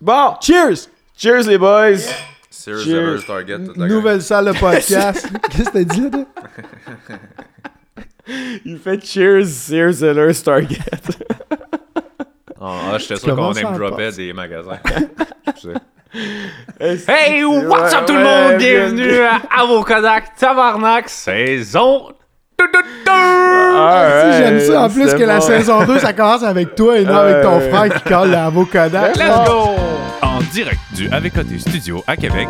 Bon, Cheers! cheers les boys. Sears Cheers. Ever Target. Nouvelle salle de podcast. Qu'est-ce que t'as dit là, toi? Il fait cheers, Sears Zeller Stargate. Ah, ah, j'étais sûr qu'on à dropait des magasins. Hey, what's up tout le monde? Bienvenue à vos Kodak Tabarnak, saison... Si, J'aime ça. En plus que la saison 2, ça commence avec toi et non avec ton frère qui colle l'avocat. Let's go! En direct du Avec Studio à Québec,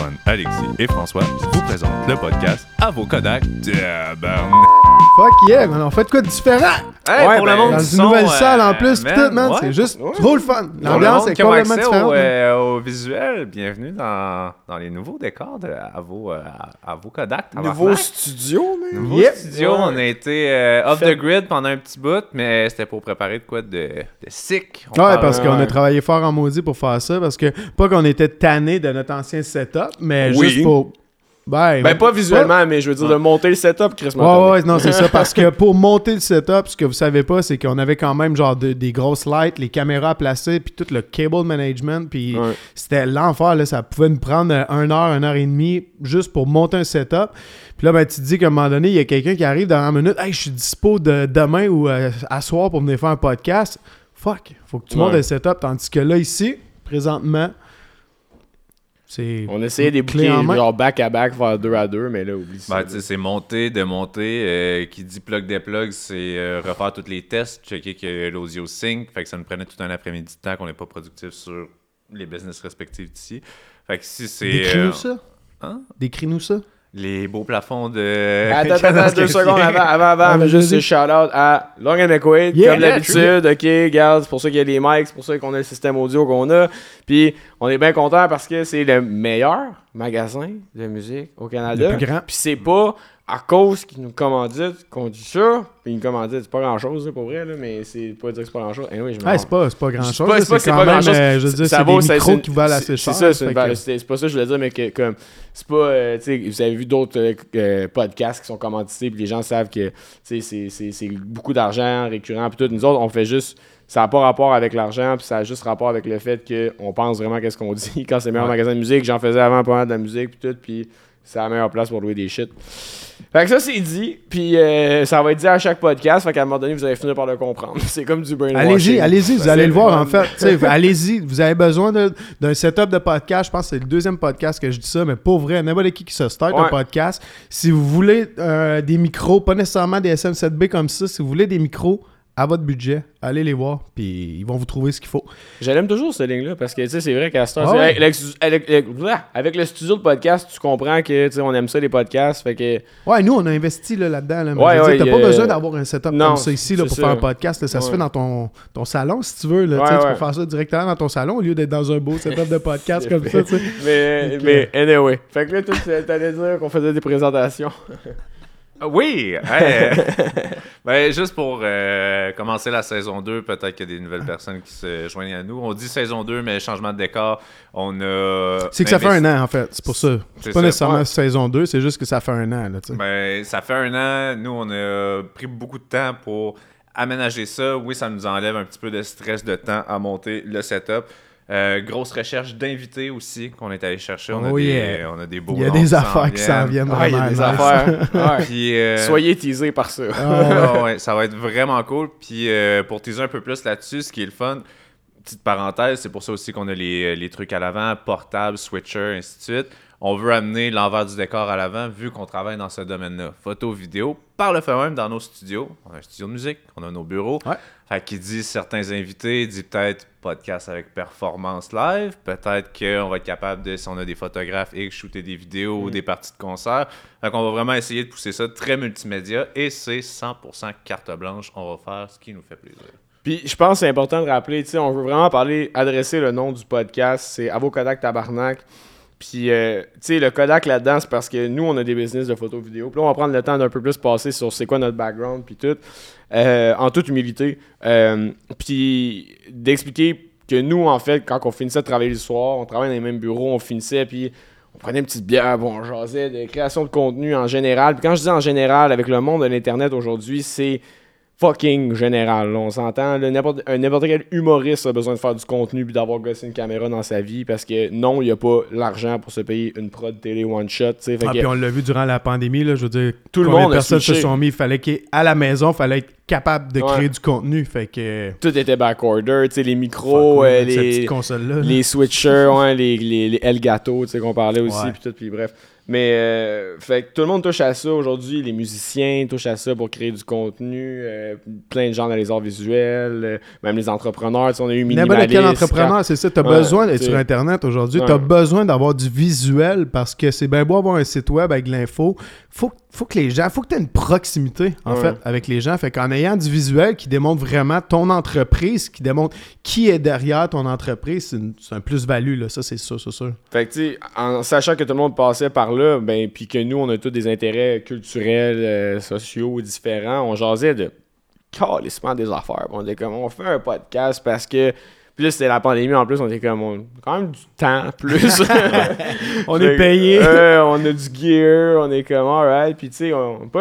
Antoine, Alexis et François vous présentent le podcast à vos Kodak Tabarnak. Fuck yeah, man. On fait de quoi de différent? Hey, Ouais, pour ben, le monde Dans une son, nouvelle euh, salle en plus, pis man, tout, man. ouais. C'est juste Ouais. trop le fun. L'ambiance est complètement différente. Au, euh, au visuel, bienvenue dans, dans les nouveaux décors de, à, vos, euh, à, vos Kodak. Nouveau studio, man. Nouveau Yep. studio, Ouais. on a été euh, off Fait- the grid pendant un petit bout, mais c'était pour préparer de quoi de, de sick. On Ouais, parce qu'on a travaillé fort en maudit pour faire ça. Parce que, pas qu'on était tanné de notre ancien setup, mais Oui. juste pour. Ben, Ben, pas visuellement, mais je veux dire de monter le setup, Chris Ouais, ouais, ouais, non, c'est ça. Parce que pour monter le setup, ce que vous savez pas, c'est qu'on avait quand même genre de- des grosses lights, les caméras à placer, puis tout le cable management, puis Ouais. c'était l'enfer, là. Ça pouvait nous prendre euh, une heure, une heure et demie juste pour monter un setup. Puis là, ben, tu te dis qu'à un moment donné, il y a quelqu'un qui arrive dans une minute, hey, je suis dispo de demain ou euh, à soir pour venir faire un podcast. Fuck, faut que tu Ouais. montes le setup. Tandis que là, ici, présentement. On essayait en main. genre back à back, faire deux à deux, mais là, oublie ça. Ben, tu sais, c'est monter, démonter. euh, qui dit plug des plugs, c'est euh, refaire tous les tests, checker que l'audio sync. Fait que ça nous prenait tout un après-midi de temps qu'on n'est pas productif sur les business respectifs d'ici. Fait que si c'est. Décris-nous euh, ça. hein? Décris-nous ça. Les beaux plafonds de. Attends, attends, attends, deux secondes avant, avant, avant, Ah, mais juste un shout-out à Long and Equate, Yeah, comme yeah, d'habitude, ok, regarde, c'est pour ça qu'il y a les mics, c'est pour ça qu'on a le système audio qu'on a, puis on est bien content parce que c'est le meilleur magasin de musique au Canada, Le plus grand. puis c'est pas à cause qu'ils nous commanditent qu'on dit ça, puis ils nous commanditent, c'est pas grand-chose, là, pour vrai, là, mais c'est pas dire que c'est pas grand-chose, anyway, je me Ouais, c'est pas, c'est pas grand chose. c'est pas c'est pas même, grand-chose. euh, je veux dire, Ça c'est des ça- micros qui valent assez C'est cher. ça, c'est valeur- c'est pas ça que je voulais dire, mais que comme c'est pas, euh, tu sais, vous avez vu d'autres euh, podcasts qui sont commandités, puis les gens savent que tu sais, c'est- beaucoup d'argent récurrent, puis tout. Nous autres, on fait juste, ça n'a pas rapport avec l'argent, puis ça a juste rapport avec le fait qu'on pense vraiment qu'est-ce qu'on dit. Quand c'est le meilleur Ouais. magasin de musique, j'en faisais avant pas mal de la musique, puis tout, puis c'est la meilleure place pour louer des shit. Fait que ça, c'est dit, puis euh, ça va être dit à chaque podcast, fait qu'à un moment donné, vous allez finir par le comprendre. C'est comme du brainwashing. Allez-y, allez-y, vous allez le voir en fait. Allez-y, vous avez besoin d'un setup de podcast. Je pense que c'est le deuxième podcast que je dis ça, mais pour vrai, n'importe qui qui se start un Ouais. podcast, si vous voulez euh, des micros, pas nécessairement des SM7B comme ça, si vous voulez des micros à votre budget, allez les voir, puis ils vont vous trouver ce qu'il faut. J'aime toujours cette ligne-là parce que tu sais, c'est vrai qu'à ce temps, Ah ouais. avec, avec- avec- blah, avec le studio de podcast, tu comprends que tu sais, on aime ça les podcasts. Fait que Ouais, nous, on a investi là, là-dedans. Là, mais Ouais, je t'as pas besoin d'avoir un setup Non, comme ça ici là, pour faire un podcast. là. ça se fait dans ton, ton salon si tu veux. Là, tu peux faire ça directement dans ton salon au lieu d'être dans un beau setup de podcast comme ça. tu sais. mais, mais anyway. Fait que là, tu- t'allais dire qu'on faisait des présentations. Ah Oui! hey, ben, juste pour euh, commencer la saison 2, peut-être qu'il y a des nouvelles personnes qui se joignent à nous. On dit saison 2, mais changement de décor, on a... C'est que ça fait un an en fait, c'est pour ça. C'est pas ça. nécessairement Ouais. saison 2, c'est juste que ça fait un an. Là. Ben, ça fait un an. Nous, on a pris beaucoup de temps pour aménager ça. Oui, ça nous enlève un petit peu de stress de temps à monter le setup. Euh, grosse recherche d'invités aussi qu'on est allé chercher. On, a Oh des, yeah. on a des beaux Il y a des affaires qui s'en viennent Ah, il y a vraiment des nice. affaires. Ouais. Puis, euh, Soyez teasés par ça. Ah, Ouais, ouais, ça va être vraiment cool. Puis euh, pour teaser un peu plus là-dessus, ce qui est le fun, petite parenthèse, c'est pour ça aussi qu'on a les, les trucs à l'avant, portable, switcher, ainsi de suite. On veut amener l'envers du décor à l'avant vu qu'on travaille dans ce domaine-là. Photo, vidéo, par le fait même dans nos studios. On a un studio de musique, on a nos bureaux. Ouais. Fait qu'il dit certains invités, dit peut-être podcast avec performance live. Peut-être qu'on va être capable de, si on a des photographes X, shooter des vidéos ou des parties de concert. Fait qu'on va vraiment essayer de pousser ça très multimédia et c'est 100% carte blanche. On va faire ce qui nous fait plaisir. Puis je pense que c'est important de rappeler, tu sais, on veut vraiment parler, adresser le nom du podcast, c'est Avocodac Tabarnak. Puis, euh, tu sais, le Kodak là-dedans, c'est parce que nous, on a des business de photo vidéo. Puis là, on va prendre le temps d'un peu plus passer sur c'est quoi notre background, puis tout, euh, en toute humilité. Euh, puis d'expliquer que nous, en fait, quand on finissait de travailler le soir, on travaillait dans les mêmes bureaux, on finissait, puis on prenait une petite bière, bon, on jasait de création de contenu en général. Puis quand je dis en général, avec le monde de l'Internet aujourd'hui, c'est fucking général. là, on s'entend. N'importe quel humoriste a besoin de faire du contenu puis d'avoir gossé une caméra dans sa vie parce que non, il n'y a pas l'argent pour se payer une prod télé one shot. Fait Ah, que puis on l'a vu durant la pandémie, là, je veux dire, Tout le monde personnes se sont mis, il fallait qu'à la maison, il fallait être capable de Ouais. créer du contenu, fait que... tout était backorder. Les micros, euh, les, console-là. là. les switchers, ouais, les, les, les Elgato, qu'on parlait aussi, puis tout, puis bref. Mais, euh, fait que tout le monde touche à ça aujourd'hui. Les musiciens touchent à ça pour créer du contenu. euh, plein de gens dans les arts visuels, euh, même les entrepreneurs. On a eu N'importe quel entrepreneur, c'est ça. Tu as Ouais, besoin d'être sur Internet aujourd'hui. Ouais. Tu as besoin d'avoir du visuel parce que c'est bien beau avoir un site web avec de l'info. Faut, faut que les gens, faut que tu aies une proximité, en Ouais. fait, avec les gens. Fait qu'en ayant du visuel qui démontre vraiment ton entreprise, qui démontre qui est derrière ton entreprise, c'est un plus-value, là. Ça, c'est sûr, c'est sûr. Fait que, tu sais, en sachant que tout le monde passait par là, ben, puis que nous, on a tous des intérêts culturels, euh, sociaux différents, on jasait de calissement des affaires. On était comme, on fait un podcast parce que. Puis là, c'était la pandémie en plus, on était comme, on a quand même du temps plus. On est payé. euh, on a du gear, on est comme, alright. Puis tu sais, on, tu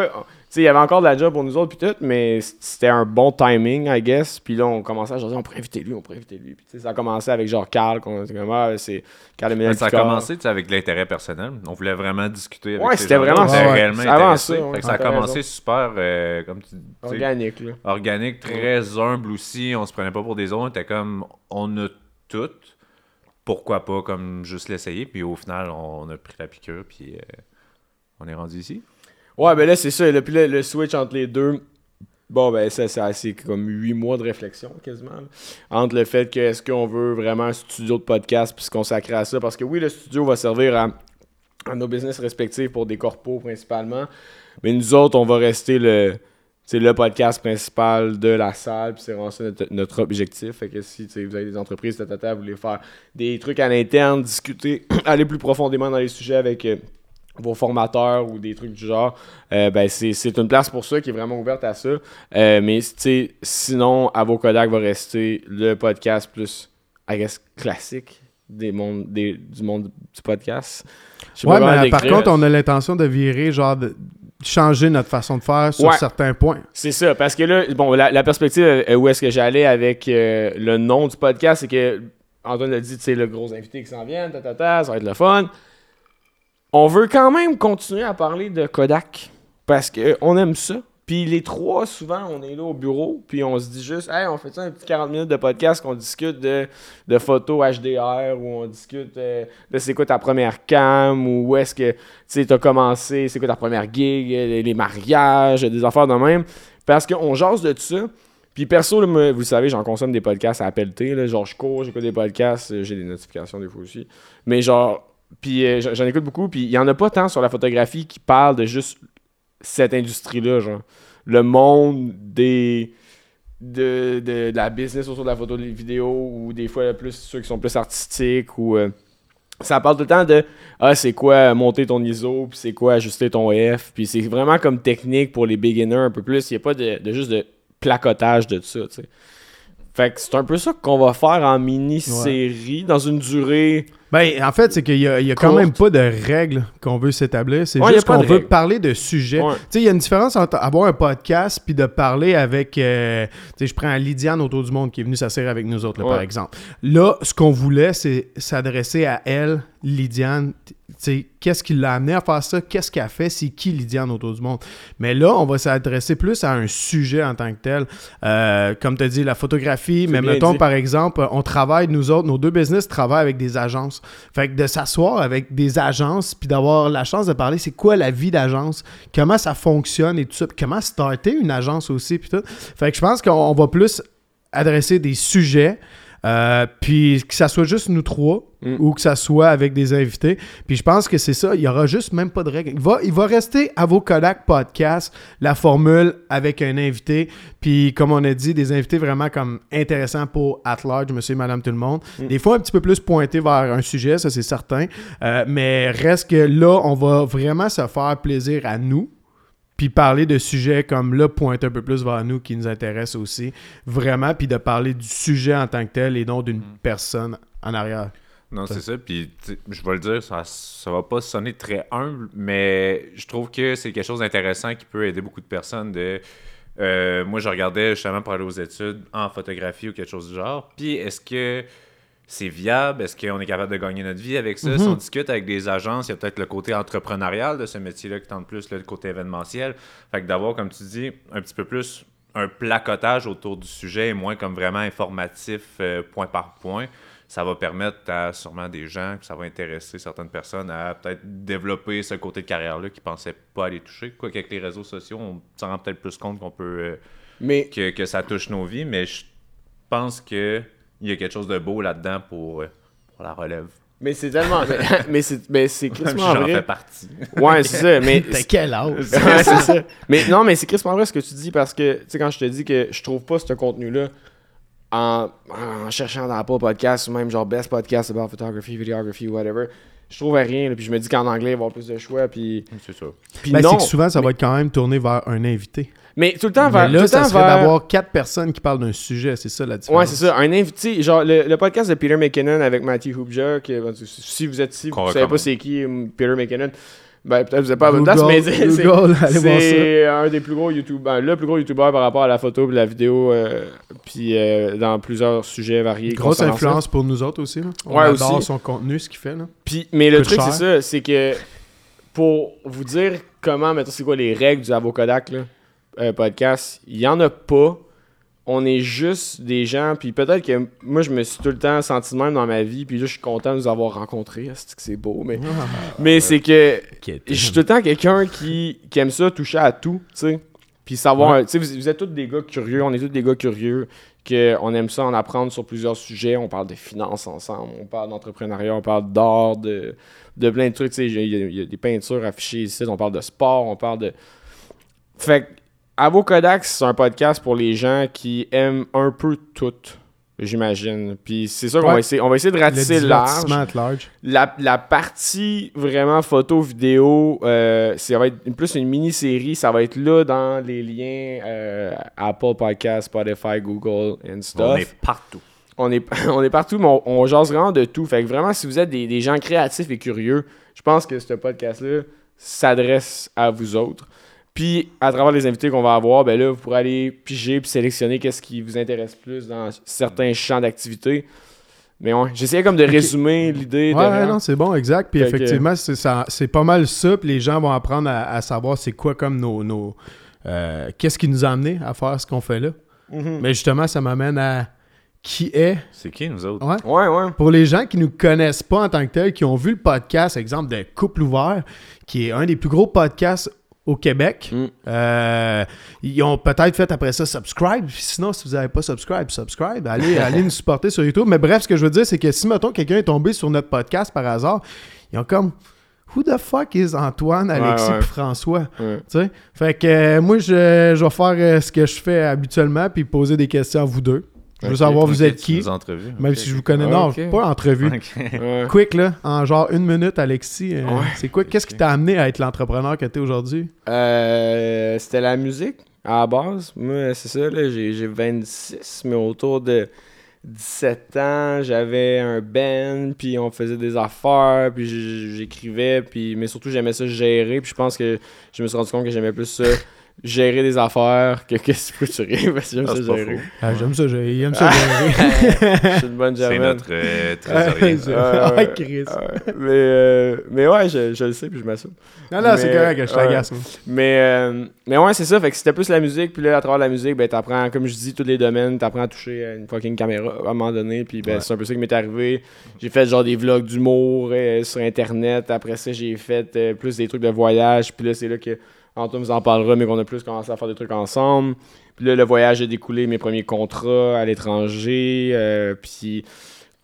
sais, il y avait encore de la job pour nous autres, puis tout, mais c'était un bon timing, I guess. Puis là, on commençait à jaser, on pourrait inviter lui, on pourrait inviter lui. Puis ça a commencé avec genre Carl, qu'on était comme, ah, c'est Carl Emmanuel Ça a Picard. commencé avec l'intérêt personnel. On voulait vraiment discuter avec Ouais, c'était vraiment ça. Ouais, réellement ça, ouais, Fait que ça a t'as commencé super, euh, comme tu tu sais, Organique, là. organique, très humble aussi. On se prenait pas pour des autres. On était comme, on a tout. Pourquoi pas comme juste l'essayer. Puis au final, on a pris la piqûre. Puis euh, on est rendu ici. Ouais, ben là, c'est ça. Là, puis là, le switch entre les deux, bon, ben, ça, c'est assez comme huit mois de réflexion, quasiment. Entre le fait que est-ce qu'on veut vraiment un studio de podcast puis se consacrer à ça. Parce que oui, le studio va servir à, nos business respectifs pour des corpos principalement. Mais nous autres, on va rester le. C'est le podcast principal de la salle, puis c'est vraiment ça notre, notre objectif. Fait que si vous avez des entreprises, tata, vous voulez faire des trucs à l'interne, discuter, aller plus profondément dans les sujets avec euh, vos formateurs ou des trucs du genre, euh, ben c'est, c'est une place pour ça qui est vraiment ouverte à ça. Euh, mais sinon, Avo Kodak va rester le podcast plus, I guess, classique des mondes, des, du monde du podcast. Ouais, mais par décrire. contre, on a l'intention de virer, genre, de changer notre façon de faire sur Ouais. certains points. C'est ça, parce que là, bon, la, la perspective euh, où est-ce que j'allais avec euh, le nom du podcast, c'est que Antoine l'a dit, tu sais, le gros invité qui s'en vient, ta, ta, ta, ça va être le fun. On veut quand même continuer à parler de Kodak, parce qu'on aime ça. Puis les trois, souvent, on est là au bureau, puis on se dit juste, hey, on fait ça un petit 40 minutes de podcast, qu'on discute de, photos HDR, ou on discute euh, de c'est quoi ta première cam, ou est-ce que tu t'as commencé, c'est quoi ta première gig, euh, les, mariages, des affaires de même. Parce qu'on jase de tout ça. Puis perso, vous savez, j'en consomme des podcasts à pelleter. Là, genre, je cours, j'écoute des podcasts, euh, j'ai des notifications des fois aussi. Mais genre, puis euh, j'en écoute beaucoup. Puis il y en a pas tant sur la photographie qui parlent de juste cette industrie-là, genre. Le monde des. De, de- de la business autour de la photo de la vidéo ou des fois plus ceux qui sont plus artistiques ou euh, ça parle tout le temps de ah c'est quoi monter ton ISO puis c'est quoi ajuster ton F puis c'est vraiment comme technique pour les beginners un peu plus il n'y a pas de, de juste de placotage de ça tu sais fait que c'est un peu ça qu'on va faire en mini-série dans une durée Ben, en fait, c'est qu'il y a, y a quand même pas de règles qu'on veut s'établir. C'est Ouais, juste qu'on veut parler de sujets. Ouais. Tu sais, il y a une différence entre avoir un podcast puis de parler avec. euh, tu sais, je prends Lydiane autour du monde qui est venue s'asseoir avec nous autres, là, par exemple. Là, ce qu'on voulait, c'est s'adresser à elle, Lydiane. Qu'est-ce qui l'a amené à faire ça? Qu'est-ce qu'elle a fait? C'est qui Lydiane autour du monde? Mais là, on va s'adresser plus à un sujet en tant que tel. Euh, comme tu as dit, la photographie, mais mettons dit. par exemple, on travaille, nous autres, nos deux business travaillent avec des agences. Fait que de s'asseoir avec des agences puis d'avoir la chance de parler, c'est quoi la vie d'agence, comment ça fonctionne et tout ça, puis comment starter une agence aussi, puis tout? Fait que je pense qu'on on va plus adresser des sujets. Euh, puis que ça soit juste nous trois Mm. ou que ça soit avec des invités. Puis je pense que c'est ça. Il y aura juste même pas de règles. Il va, il va rester à vos Kodak Podcast, la formule avec un invité. Puis comme on a dit, des invités vraiment comme intéressants pour at large, monsieur et madame tout le monde. Mm. Des fois un petit peu plus pointé vers un sujet, ça c'est certain. Euh, mais reste que là, on va vraiment se faire plaisir à nous. Puis parler de sujets comme là, pointer un peu plus vers nous qui nous intéressent aussi. Vraiment. Puis de parler du sujet en tant que tel et non d'une personne en arrière. Non, c'est ça. Puis, je vais le dire, ça, ça va pas sonner très humble, mais je trouve que c'est quelque chose d'intéressant qui peut aider beaucoup de personnes de Euh, moi, je regardais justement pour aller aux études en photographie ou quelque chose du genre. Puis, est-ce que c'est viable? Est-ce qu'on est capable de gagner notre vie avec ça? Si on discute avec des agences, il y a peut-être le côté entrepreneurial de ce métier-là qui tente plus le côté événementiel. Fait que d'avoir, comme tu dis, un petit peu plus un placotage autour du sujet et moins comme vraiment informatif euh, point par point, ça va permettre à sûrement des gens, ça va intéresser certaines personnes à peut-être développer ce côté de carrière-là qui ne pensaient pas aller toucher. Quoi qu'avec les réseaux sociaux, on s'en rend peut-être plus compte qu'on peut... euh, Mais que, que ça touche nos vies, mais je pense que il y a quelque chose de beau là-dedans pour, euh, pour la relève. Mais c'est tellement. mais- mais c'est mais c'est J'en fais partie. Ouais, c'est ça. Mais T'as quel âge? Ouais, c'est ça. Mais non, mais c'est crissement vrai ce que tu dis parce que, tu sais, quand je te dis que je trouve pas ce contenu-là en, en cherchant dans Apple Podcast ou même genre Best Podcast about photography, videography, whatever, je trouve rien. là, puis je me dis qu'en anglais, il va y avoir plus de choix. Puis, C'est ça. puis Ben, c'est non. que souvent, ça va être quand même tourné vers un invité. Mais tout le temps vers. Mais là, tout le ça temps serait vers- d'avoir quatre personnes qui parlent d'un sujet. C'est ça la différence. Ouais, c'est ça. Un invité, genre le, le podcast de Peter McKinnon avec Matthew Hoopja, que, bon, si vous êtes ici, vous savez pas c'est qui hum, Peter McKinnon, ben peut-être vous n'êtes pas à bonne place, mais c'est- un des plus gros youtubeurs, le plus gros youtubeur par rapport à la photo et la vidéo, euh, puis euh, dans plusieurs sujets variés. Grosse ça. influence pour nous autres aussi. là. On Ouais, adore aussi. son contenu, ce qu'il fait. Là. Puis, mais le truc, c'est ça, c'est que pour vous dire comment, mettons, c'est quoi les règles du Avocodac, là, euh, podcast, il y en a pas. On est juste des gens, puis peut-être que moi, je me suis tout le temps senti de même dans ma vie, puis là, je suis content de nous avoir rencontrés. C'est que c'est beau, mais, mais c'est que je suis tout le temps quelqu'un qui, qui aime ça, toucher à tout, tu sais. Puis savoir, tu sais, vous, vous êtes tous des gars curieux, on est tous des gars curieux, qu'on aime ça en apprendre sur plusieurs sujets. On parle de finances ensemble, on parle d'entrepreneuriat, on parle d'art, de, de plein de trucs, tu sais. Il y, y a des peintures affichées ici, on parle de sport, on parle de. Fait que, Avo Kodak, c'est un podcast pour les gens qui aiment un peu tout, j'imagine. Puis c'est ça qu'on Ouais. va essayer. On va essayer de Le ratisser large. large. La, la partie vraiment photo vidéo, euh, ça va être une- plus une mini-série. Ça va être là dans les liens euh, Apple Podcast, Spotify, Google and stuff. On est partout. On est, on est partout, mais on, on jase vraiment de tout. Fait que vraiment, si vous êtes des, des gens créatifs et curieux, je pense que ce podcast-là s'adresse à vous autres. Puis, à travers les invités qu'on va avoir, ben là, vous pourrez aller piger puis sélectionner qu'est-ce qui vous intéresse plus dans certains champs d'activité. Mais ouais, j'essayais comme de résumer l'idée. Ouais, non, c'est bon, exact. Puis Fait effectivement, c'est ça- c'est pas mal ça. Puis les gens vont apprendre à, à savoir c'est quoi comme nos. nos euh, Qu'est-ce qui nous a amené à faire ce qu'on fait là. Mhm. Mais justement, ça m'amène à qui est. C'est qui, nous autres? Ouais. Ouais, ouais. Pour les gens qui nous connaissent pas en tant que tels, qui ont vu le podcast, exemple de Couple ouvert, qui est un des plus gros podcasts au Québec, Mm. euh, ils ont peut-être fait après ça subscribe. Sinon, si vous n'avez pas subscribe, subscribe. Allez, allez nous supporter sur YouTube. Mais bref, ce que je veux dire, c'est que si, mettons, quelqu'un est tombé sur notre podcast par hasard, ils ont comme Who the fuck is Antoine, Alexis Ouais, François? Ouais. Fait que euh, moi, je, je vais faire euh, ce que je fais habituellement puis poser des questions à vous deux. Je veux savoir vous êtes tu qui. Même si je vous connais. Ah, non, ok. pas entrevue. Quick, là, en genre une minute, Alexis. euh, Ouais. C'est quoi? Qu'est-ce qui t'a amené à être l'entrepreneur que t'es aujourd'hui? Euh, C'était la musique à la base. Moi, c'est ça, là, j'ai j'ai 26, mais autour de 17 ans, j'avais un band, puis on faisait des affaires, puis j'écrivais, puis mais surtout j'aimais ça gérer, puis je pense que je me suis rendu compte que j'aimais plus ça gérer des affaires que qu'est-ce que tu rires parce que j'aime Ah, ça c'est pas gérer. Ah, j'aime ça, j'ai- il aime ça. gérer. Je suis une bonne C'est germaine. notre euh, trésorier. C'est- Ah, Ouais, ouais. Chris. Ouais. mais, euh, mais ouais, je, je le sais, puis je m'assume. Non, non, c'est correct, je t'agace. Mais, euh, mais ouais, c'est ça. Fait que c'était plus la musique. Puis là, à travers la musique, ben, t'apprends, comme je dis, tous les domaines. T'apprends à toucher une fucking caméra à un moment donné. Puis ben, Ouais. c'est un peu ça qui m'est arrivé. J'ai fait genre des vlogs d'humour euh, sur Internet. Après ça, j'ai fait euh, plus des trucs de voyage. Puis là, c'est là que Antoine vous en parlera, mais qu'on a plus commencé à faire des trucs ensemble. Puis là, le voyage a découlé mes premiers contrats à l'étranger. euh, puis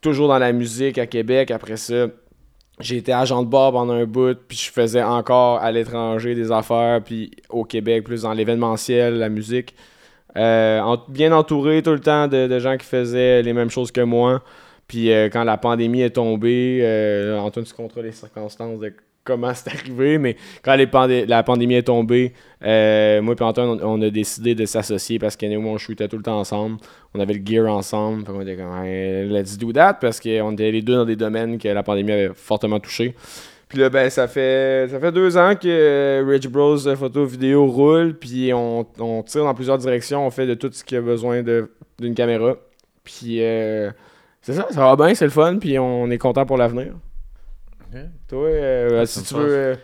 toujours dans la musique à Québec. Après ça, j'ai été agent de bar pendant un bout, puis je faisais encore à l'étranger des affaires, puis au Québec, plus dans l'événementiel, la musique. Euh, en- bien entouré tout le temps de, gens qui faisaient les mêmes choses que moi. Puis euh, quand la pandémie est tombée, Antoine, tu compteras les circonstances de comment c'est arrivé, mais quand la pandémie est tombée, euh, moi et Antoine, on, on a décidé de s'associer parce que on shootait tout le temps ensemble. On avait le gear ensemble. Qu'on était comme, let's do that, parce qu'on était les deux dans des domaines que la pandémie avait fortement touché. Puis là, ben, ça fait, ça fait deux ans que Rich Bros photo vidéo roule, puis on, on tire dans plusieurs directions, on fait de tout ce qui a besoin d'une caméra. Puis euh, c'est ça, ça va bien, c'est le fun, puis on est content pour l'avenir. Toi, euh, Ouais, si tu veux, euh,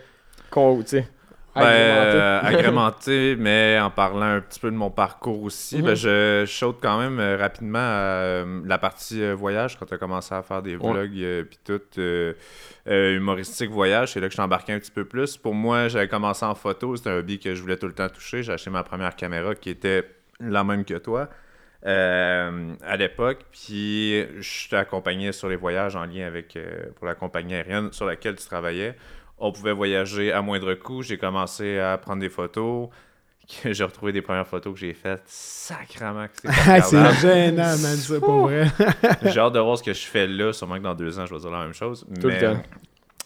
qu'on, tu sais, Ben, agrémenter. euh, agrémenté, mais en parlant un petit peu de mon parcours aussi, ben, je saute quand même euh, rapidement à euh, la partie voyage quand tu as commencé à faire des Ouais. vlogs euh, puis tout euh, euh, humoristique voyage, c'est là que je suis embarqué un petit peu plus. Pour moi, j'avais commencé en photo, c'était un hobby que je voulais tout le temps toucher. J'ai acheté ma première caméra qui était la même que toi. Euh, à l'époque, puis je t'accompagnais sur les voyages en lien avec euh, pour la compagnie aérienne sur laquelle tu travaillais on pouvait voyager à moindre coût. J'ai commencé à prendre des photos. J'ai retrouvé des premières photos que j'ai faites. Sacrement que c'est pas c'est gênant, man, c'est pour vrai. J'ai hâte de voir ce que je fais là. Sûrement que dans deux ans, je vais dire la même chose. Tout le temps.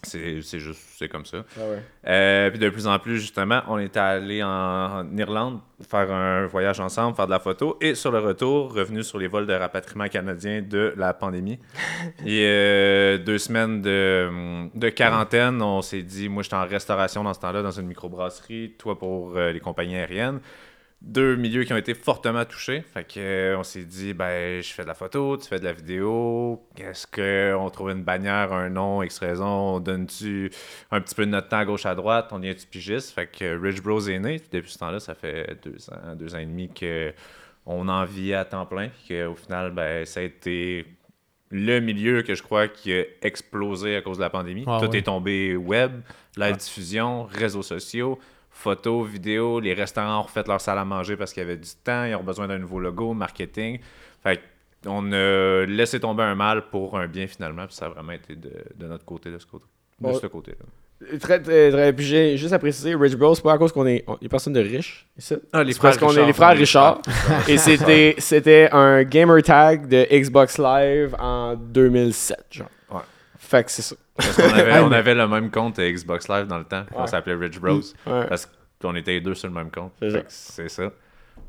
C'est juste, c'est comme ça. Ah ouais. Euh, puis de plus en plus, justement, on était allé en, en Irlande faire un voyage ensemble, faire de la photo. Et sur le retour, revenu sur les vols de rapatriement canadien de la pandémie. et euh, deux semaines de, de quarantaine, on s'est dit, moi j'étais en restauration dans ce temps-là, dans une microbrasserie, toi pour euh, les compagnies aériennes. Deux milieux qui ont été fortement touchés. Fait que, euh, on s'est dit, ben, je fais de la photo, tu fais de la vidéo. Est-ce qu'on trouve une bannière, un nom, X raison, on donne-tu un petit peu de notre temps à gauche à droite, on devient-tu pigiste? Fait que euh, Rich Bros est né. Puis depuis ce temps-là, ça fait deux ans, deux ans et demi que on en vit à temps plein. Puis qu'au final, ben, ça a été le milieu que je crois qui a explosé à cause de la pandémie. Ah Tout est tombé web, live diffusion, réseaux sociaux, photos, vidéos. Les restaurants ont refait leur salle à manger parce qu'il y avait du temps. Ils ont besoin d'un nouveau logo, marketing. Fait on a laissé tomber un mal pour un bien finalement. Puis ça a vraiment été de, de notre côté, de ce côté. De Bon. ce côté-là. Très, très, très- Puis j'ai juste à préciser, Rich Bros, c'est pas à cause qu'on est, on, est personne de riche ici. Ah, les C'est parce qu'on est les frères Richard. Et c'était, c'était un gamer tag de Xbox Live en 2007, genre. Ouais. Fait que c'est ça. Parce qu'on avait, Hey, on mais- avait le même compte à Xbox Live dans le temps. On s'appelait Rich Bros. Ouais. Parce qu'on était les deux sur le même compte. C'est ça.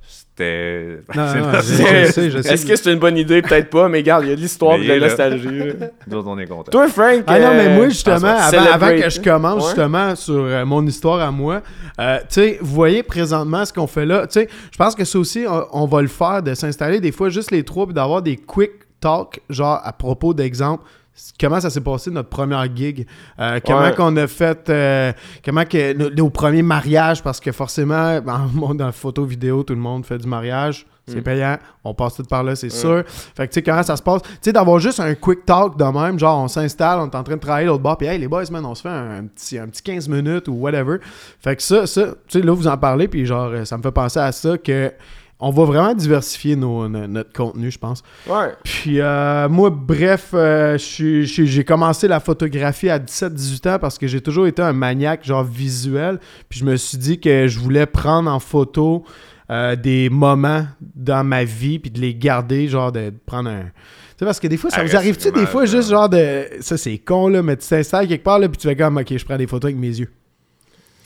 C'était. Est-ce que c'est une bonne idée? Peut-être pas, mais regarde, il y a de l'histoire de il la nostalgie. Nous on est contents. Toi, Frank. Ah non, mais euh, moi, justement, ah, avant, que je commence Ouais. justement sur euh, mon histoire à moi, euh, tu sais, vous voyez présentement ce qu'on fait là. Tu sais, je pense que ça aussi, on, on va le faire de s'installer des fois juste les trois puis d'avoir des quick talk, genre à propos d'exemples. Comment ça s'est passé notre première gig? Euh, comment Ouais. qu'on a fait, euh, comment que nos, nos premiers mariages, parce que forcément, dans le monde de la photo vidéo, tout le monde fait du mariage, c'est Mm. payant, on passe tout par là, c'est sûr. Fait que tu sais, comment ça se passe? Tu sais, d'avoir juste un quick talk de même, genre on s'installe, on est en train de travailler l'autre bord, puis hey les boys, man, on se fait un, un petit, un petit 15 minutes ou whatever. Fait que ça, ça, tu sais, là vous en parlez, puis genre, ça me fait penser à ça que on va vraiment diversifier nos- no- notre contenu, je pense. Ouais. Puis euh, moi, bref, euh, j'ai commencé la photographie à 17-18 ans parce que j'ai toujours été un maniaque genre visuel. Puis je me suis dit que je voulais prendre en photo euh, des moments dans ma vie puis de les garder, genre de prendre un... Tu sais, parce que des fois, ça vous arrive-tu des fois juste genre de... Ça, c'est con, là, mais tu t'installes quelque part, là, puis tu fais comme, OK, je prends des photos avec mes yeux.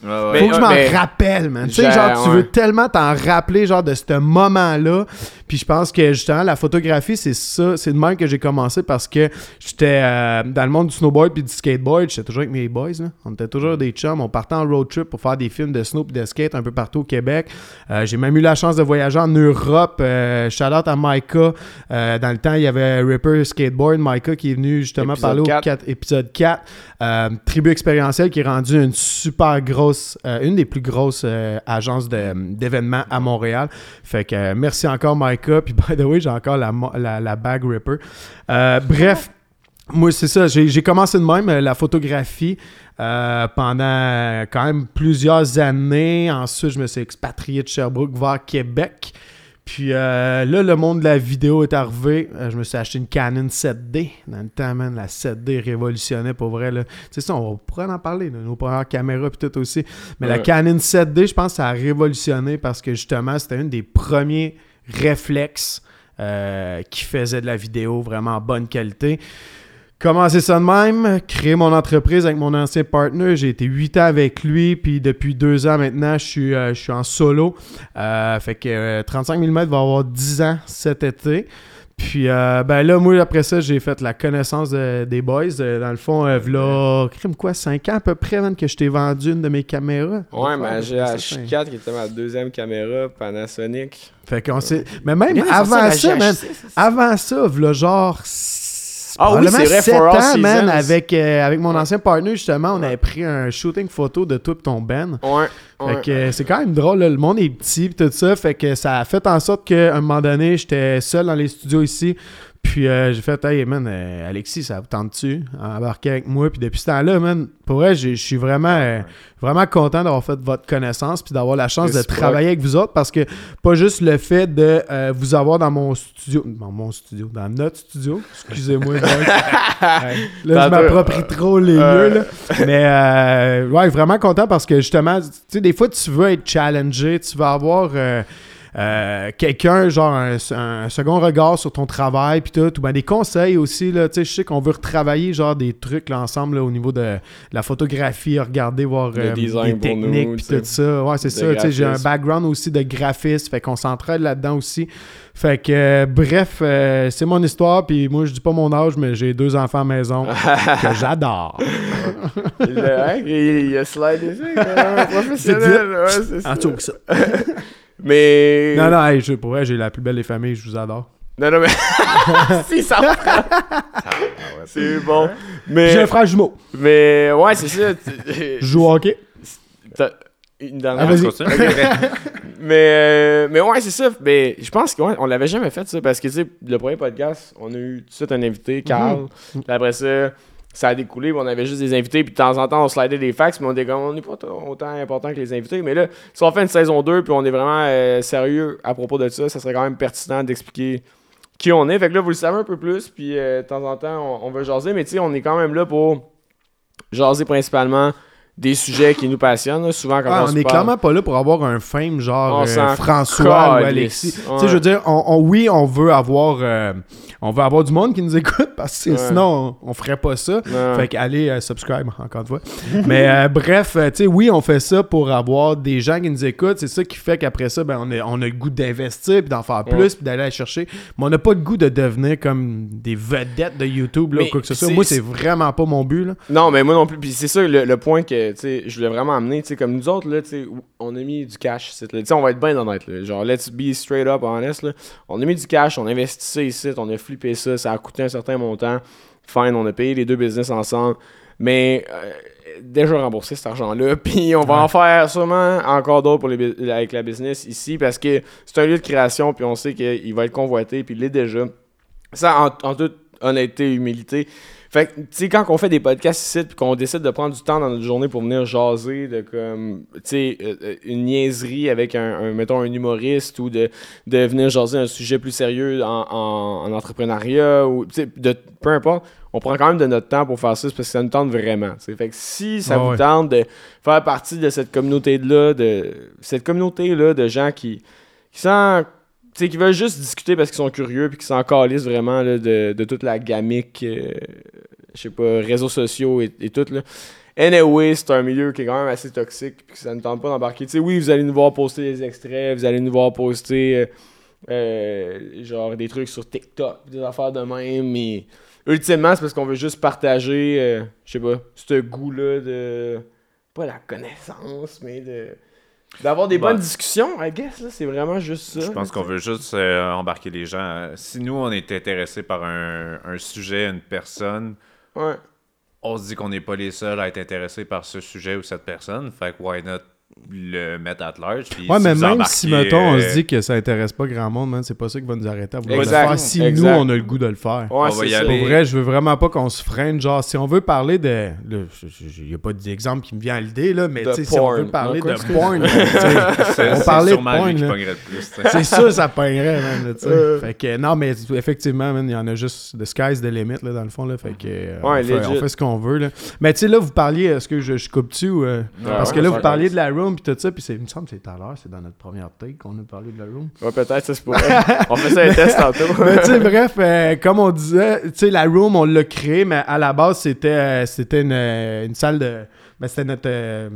Faut que je m'en mais- rappelle, man. Tu sais, genre, tu veux tellement t'en rappeler, genre, de ce moment-là. Puis je pense que, justement, la photographie, c'est ça. C'est de même que j'ai commencé parce que j'étais euh, dans le monde du snowboard puis du skateboard. J'étais toujours avec mes boys, là. On était toujours des chums. On partait en road trip pour faire des films de snow et de skate un peu partout au Québec. Euh, j'ai même eu la chance de voyager en Europe. Euh, shout out à Micah. Euh, dans le temps, il y avait Ripper Skateboard. Micah qui est venu justement Épisode parler au 4. 4, épisode 4. Euh, Tribu expérientielle qui est rendue une super grosse, une des plus grosses agences d'événements à Montréal. Fait que merci encore Micah. Puis by the way, j'ai encore la, la, la bag Ripper. Euh, bref. Moi, c'est ça. J'ai commencé de même, euh, la photographie, euh, pendant quand même plusieurs années. Ensuite, je me suis expatrié de Sherbrooke vers Québec. Puis euh, là, le monde de la vidéo est arrivé. Euh, je me suis acheté une Canon 7D. Dans le temps, man, la 7D révolutionnait pour vrai. Tu sais, ça, on pourrait en parler, là, nos premières caméras puis tout aussi. Mais la. Canon 7D, je pense ça a révolutionné parce que justement, c'était une des premiers réflexes euh, qui faisait de la vidéo vraiment en bonne qualité. Commencer ça de même, créer mon entreprise avec mon ancien partner. J'ai été 8 ans avec lui, puis depuis deux ans maintenant, je suis, euh, je suis en solo. Euh, fait que euh, 35 mm va avoir 10 ans cet été. Puis, euh, ben là, moi, après ça, j'ai fait la connaissance de- des boys. Euh, dans le fond, euh, v'là, crime quoi, 5 ans à peu près, man, que je t'ai vendu une de mes caméras. Ouais, mais j'ai la Ça, c'est- H4 qui était ma deuxième caméra Panasonic. Fait qu'on s'est... Mais même avant ça, man, GH6, c'est ça. avant ça, v'là genre... Ah oui, c'est vrai, sept For All ans, man, avec, euh, avec mon ancien partner, justement, on avait pris un shooting photo de tout ton Ben. Ouais. ouais. Fait que euh, c'est quand même drôle, là. le monde est petit pis tout ça, fait que ça a fait en sorte qu'à un moment donné, j'étais seul dans les studios ici, puis euh, j'ai fait « Hey man, euh, Alexis, ça vous tente-tu? Embarquer avec moi », puis depuis ce temps-là, man, pour vrai, je suis vraiment, euh, vraiment content d'avoir fait votre connaissance puis d'avoir la chance de travailler avec vous autres, parce que pas juste le fait de vous avoir dans mon studio, dans mon studio, dans notre studio, excusez-moi. Ouais. là je m'approprie trop les lieux, là. Mais euh, ouais, vraiment content parce que justement, tu sais, des fois, tu veux être challengé, tu vas avoir euh, quelqu'un, genre un, un second regard sur ton travail, puis tout, ou ben des conseils aussi, là, tu sais, je sais qu'on veut retravailler, genre, des trucs, là, ensemble, là, au niveau de la photographie, regarder, voir euh, des techniques, puis tout ça. Ouais, c'est ça, tu sais, j'ai un background aussi de graphiste, fait qu'on s'entraide là-dedans aussi. Fait que, euh, bref, euh, c'est mon histoire, puis moi, je dis pas mon âge, mais j'ai deux enfants à la maison que j'adore. Il, a- hein, slidé ça, professionnel. Ouais, c'est ça. En tout ça. Mais. Non, non, hey, je, pour vrai, j'ai la plus belle des familles, je vous adore. Non, non, mais. si, ça. C'est bon. Mais. J'ai un frère jumeau. Mais, ouais, c'est ça. Je joue au hockey? Une dernière. Ah. Mais, euh, mais ouais, c'est ça. Mais je pense qu'on on l'avait jamais fait, ça. Parce que, tu sais, le premier podcast, on a eu tout de suite un invité, Carl. Puis après ça, ça a découlé. on avait juste des invités. Puis de temps en temps, on slidait des fax. Mais on on n'est pas autant important que les invités. Mais là, si on fait une saison 2, puis on est vraiment euh, sérieux à propos de ça, ça serait quand même pertinent d'expliquer qui on est. Fait que là, vous le savez un peu plus. Puis euh, de temps en temps, on, on va jaser. Mais tu sais, on est quand même là pour jaser principalement des sujets qui nous passionnent. là. Souvent, quand Ah, on, on est parle- clairement pas là pour avoir un fame genre euh, François ou. Alexis. Ouais. Tu sais, je veux dire, on, on- oui, on veut avoir euh, on veut avoir du monde qui nous écoute parce que Ouais. sinon, on, ferait pas ça. Non. Fait qu'allez euh, subscribe encore une fois. Mais euh, bref, tu sais, oui, on fait ça pour avoir des gens qui nous écoutent. C'est ça qui fait qu'après ça, ben, on, a, on a le goût d'investir, puis d'en faire plus, Ouais. puis d'aller aller chercher. Mais on n'a pas le goût de devenir comme des vedettes de YouTube là, Mais ou quoi que ce soit. Moi, c'est vraiment pas mon but. Là. Non, mais moi non plus. Puis c'est ça le, le point que tu sais, je voulais vraiment amener. tu sais, Comme nous autres, là, tu sais, on a mis du cash. ici, là. On va être bien honnête. Là. Genre, let's be straight up honest. Là. On a mis du cash, on a investi ça ici, on a flippé ça. Ça a coûté un certain montant. Fine, on a payé les deux business ensemble. Mais euh, déjà remboursé cet argent-là. Puis on va en faire sûrement encore d'autres pour les, avec la business ici parce que c'est un lieu de création. Puis on sait qu'il va être convoité. Puis il l'est déjà. Ça, en, en toute honnêteté et humilité. Fait que, tu sais, quand on fait des podcasts ici, puis qu'on décide de prendre du temps dans notre journée pour venir jaser de, comme, tu sais, euh, euh, une niaiserie avec un, un, mettons, un humoriste ou de, de venir jaser un sujet plus sérieux en, en, en entrepreneuriat ou, tu sais, de, peu importe, on prend quand même de notre temps pour faire ça parce que ça nous tente vraiment, tu sais. Fait que si ça Ah vous ouais. tente de faire partie de cette communauté-là, de cette communauté-là de gens qui, qui sont sais, qui veulent juste discuter parce qu'ils sont curieux puis qui s'en calissent vraiment là, de, de toute la gamique, euh, je sais pas, réseaux sociaux et, et tout. Là. Anyway, c'est un milieu qui est quand même assez toxique puis ça ne tente pas d'embarquer. Tu sais, oui, vous allez nous voir poster des extraits, vous allez nous voir poster euh, euh, genre des trucs sur TikTok, des affaires de même, mais ultimement, c'est parce qu'on veut juste partager, je sais pas, ce goût-là de. pas la connaissance, mais de. D'avoir des Bah. bonnes discussions, I guess, là, c'est vraiment juste ça. Je pense qu'on veut juste euh, embarquer les gens. Si nous, on est intéressé par un, un sujet, une personne, Ouais. on se dit qu'on n'est pas les seuls à être intéressés par ce sujet ou cette personne. Fait que why not le mettre at large. puis Ouais, si mais même embarquez, si, mettons, on euh, se dit que ça intéresse pas grand monde, man, c'est pas ça qui va nous arrêter à vouloir Exact, le faire si exact. nous, on a le goût de le faire. Ouais, On va c'est y ça. aller. Pour vrai, je veux vraiment pas qu'on se freine. Genre, si on veut parler de. Il n'y a pas d'exemple qui me vient à l'idée, là, mais De tu sais, si on veut parler Non, de porn, on parlait de sûrement lui porn. C'est sûr, ça pognerait, man, là. Euh. Fait que, non, mais effectivement, il y en a juste. The sky's the limit, là, dans le fond, là. Fait que. euh, on, fait, legit. on fait ce qu'on veut, là. Mais tu sais, là, vous parliez. Est-ce que je, je coupe dessus ou. euh, parce ouais, que là, vous parliez de la room, puis tout ça, puis c'est- il me semble que c'est tout à l'heure, c'est dans notre première take qu'on a parlé de la room. Ouais, peut-être, ça se pourrait. on fait ça un test tantôt. Mais tu sais, bref, euh, comme on disait, tu sais, la room, on l'a créé, mais à la base, c'était euh, c'était une, euh, une salle de. Ben, c'était notre, euh,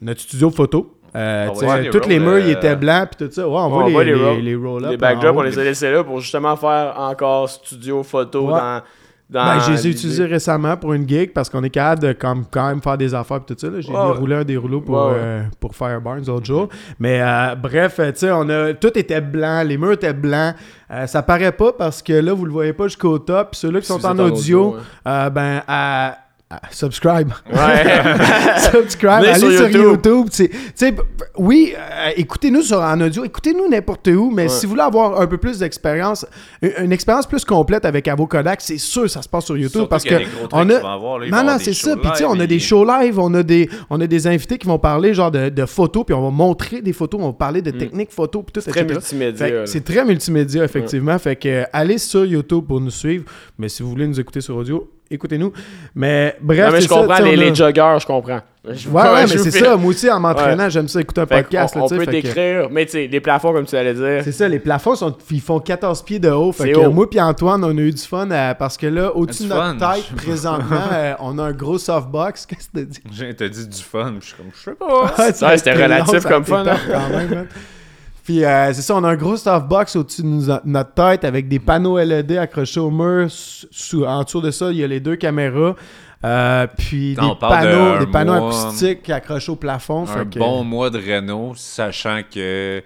notre studio photo. Euh, voit sais, les murs, ils étaient blancs, puis tout ça. Ouais, on, Ouais, voit on les, les les, les backdrops, on les a laissés là pour justement faire encore studio photo Ouais. dans. Ben, je les ai utilisés récemment pour une gig parce qu'on est capable de comme, quand même faire des affaires et tout ça. J'ai déroulé un des rouleaux pour, ouais. euh, pour Fireburns l'autre jour. Mais euh, bref, tu sais, on a tout était blanc, les murs étaient blancs. Euh, ça paraît pas parce que là, vous le voyez pas jusqu'au top. Puis ceux-là qui Si sont en audio, audio, ouais. euh, ben, à- subscribe. Ouais. subscribe, allez sur sur YouTube. YouTube. B- b- oui, euh, écoutez-nous sur en audio, écoutez-nous n'importe où, mais Ouais. si vous voulez avoir un peu plus d'expérience, une, une expérience plus complète avec Avo Kodak, c'est sûr ça se passe sur YouTube Surtout parce que on a avoir, là. Non non c'est shows ça puis tu on a des shows live on a des on a des invités qui vont parler genre de, de photos puis on va montrer des photos on va parler de techniques photos puis tout C'est très multimédia. C'est très multimédia, effectivement. Fait que euh, allez sur YouTube pour nous suivre. Mais si vous voulez nous écouter sur audio, écoutez-nous. Mais bref, Non, mais je ça, comprends, les, a- les joggers, je comprends. Je- Ouais, ouais, mais c'est ça. Moi aussi, en m'entraînant, j'aime ça écouter un Fait podcast. là, on, sais, peut que- t'écrire, mais tu sais, les plafonds, comme tu allais dire. C'est ça, les plafonds, sont, ils font 14 pieds de haut. Fait que haut. moi puis Antoine, on a eu du fun euh, parce que là, au-dessus de notre fun. tête, présentement, euh, on a un gros softbox. Qu'est-ce que tu dis? J'ai t'as dit du fun, je suis comme, je sais pas. C'était relatif comme fun, hein. quand même, man. Puis euh, c'est ça, on a un gros softbox au-dessus de nous- notre tête avec des panneaux LED accrochés au mur. Sous, en dessous de ça, il y a les deux caméras. Euh, puis des panneaux, des panneaux mois, acoustiques accrochés au plafond. Un fait que- bon mois de Renault, sachant que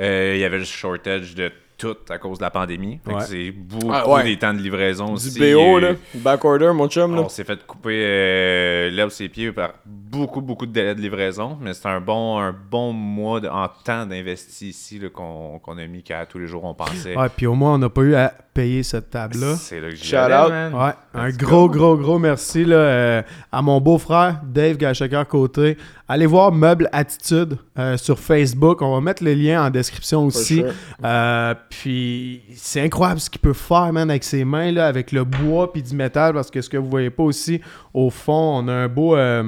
euh, il y avait le shortage de tout à cause de la pandémie. Fait que Ouais. c'est beaucoup Ah, ouais. des temps de livraison Du aussi. BO, Euh, là. Backorder, mon chum, là. On s'est fait couper euh, l'herbe ses pieds par beaucoup, beaucoup de délais de livraison, mais c'est un bon, un bon mois de- en temps d'investi ici qu'on qu'on a mis qu'à tous les jours on pensait. Ouais, puis au moins, on n'a pas eu à payer cette table-là. C'est là que Shout out. man. Ouais, un gros, go. gros, gros merci là, euh, à mon beau-frère, Dave Gachaker Côté. Allez voir Meuble Attitude euh, sur Facebook. On va mettre le lien en description aussi. sure. Euh, puis c'est incroyable ce qu'il peut faire, man, avec ses mains, là, avec le bois puis du métal, parce que ce que vous voyez pas aussi, au fond, on a un beau euh,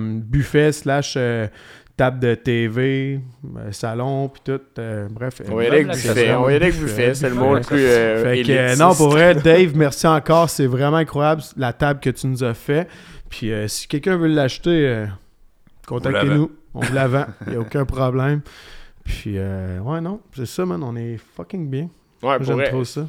buffet slash euh, table de TV, euh, salon, puis tout. euh, bref. On y avec buffet. On va y aller avec buffet. C'est le mot le plus. euh, Fait que, euh, élitiste. non, pour vrai, Dave, merci encore. C'est vraiment incroyable la table que tu nous as fait. Puis euh, si quelqu'un veut l'acheter, euh, contactez-nous. On vous la vend. Il n'y a aucun problème. Puis, euh, ouais, non, c'est ça, man. On est fucking bien. Ouais, J'aime vrai. trop ça.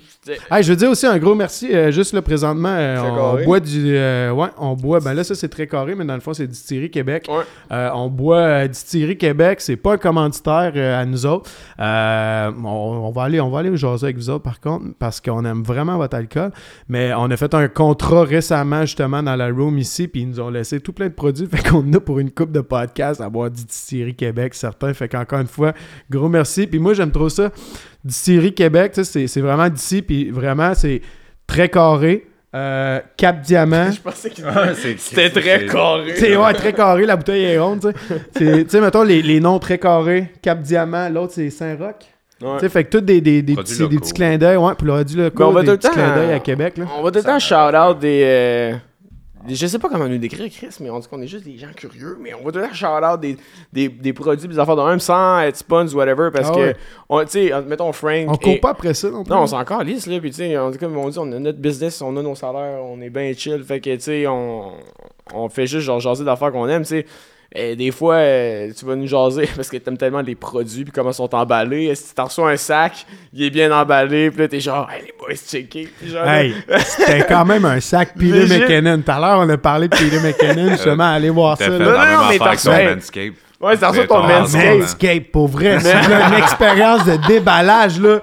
Hey, je veux dire aussi un gros merci. euh, juste là, présentement, euh, on, boit du. euh, ouais, on boit. Ben là, ça, c'est très carré, mais dans le fond, c'est Distillerie Québec. Ouais. Euh, on boit euh, Distillerie Québec. C'est pas un commanditaire euh, à nous autres. Euh, on, on va aller, on va aller jaser avec vous autres, par contre, parce qu'on aime vraiment votre alcool. Mais on a fait un contrat récemment, justement, dans la room ici, puis ils nous ont laissé tout plein de produits. Fait qu'on a pour une coupe de podcast à boire du Distillerie Québec, certains. Fait qu'encore une fois, gros merci. Puis moi, j'aime trop ça. Distillerie Québec, c'est c'est vraiment d'ici, puis vraiment, c'est très carré. Euh, Cap Diamant. Je pensais que c'est- c'était très carré. C'est ouais, très carré, la bouteille est ronde, tu sais. Mettons les, les noms très carrés. Cap Diamant, l'autre c'est Saint-Roch. Ouais. Fait que tous des, des, des, petits, des petits clins d'œil, ouais, puis le Mais on va des petits clins d'œil à Québec, là. On va tout le temps shout-out des, euh, des- Je sais pas comment nous décrire, Chris, mais on dit qu'on est juste des gens curieux, mais on va temps shout-out des, des, des produits, des affaires de même sans être sponsor ou whatever, parce Ah que, ouais. on- tu sais, mettons Frank. On court pas après ça non plus. Non, on s'en calisse, là. Puis, tu sais, on dit, comme on dit, on a notre business, on a nos salaires, on est bien chill. Fait que, tu sais, on, on fait juste, genre, jaser d'affaires qu'on aime, tu sais. Et des fois, euh, tu vas nous jaser parce que t'aimes tellement les produits puis comment ils sont emballés. Si t'as reçu un sac, il est bien emballé, puis là, t'es genre, hey, les boys, checker. Genre, Hey, c'était quand même un sac Peter. McKinnon. Tout à l'heure, on a parlé de Peter McKinnon, justement, allez voir ça. fait là. la Non, mais t'as Manscape. Ouais, t'as reçu ton ton Manscaped. Manscape, pour vrai. C'est une expérience de déballage, là.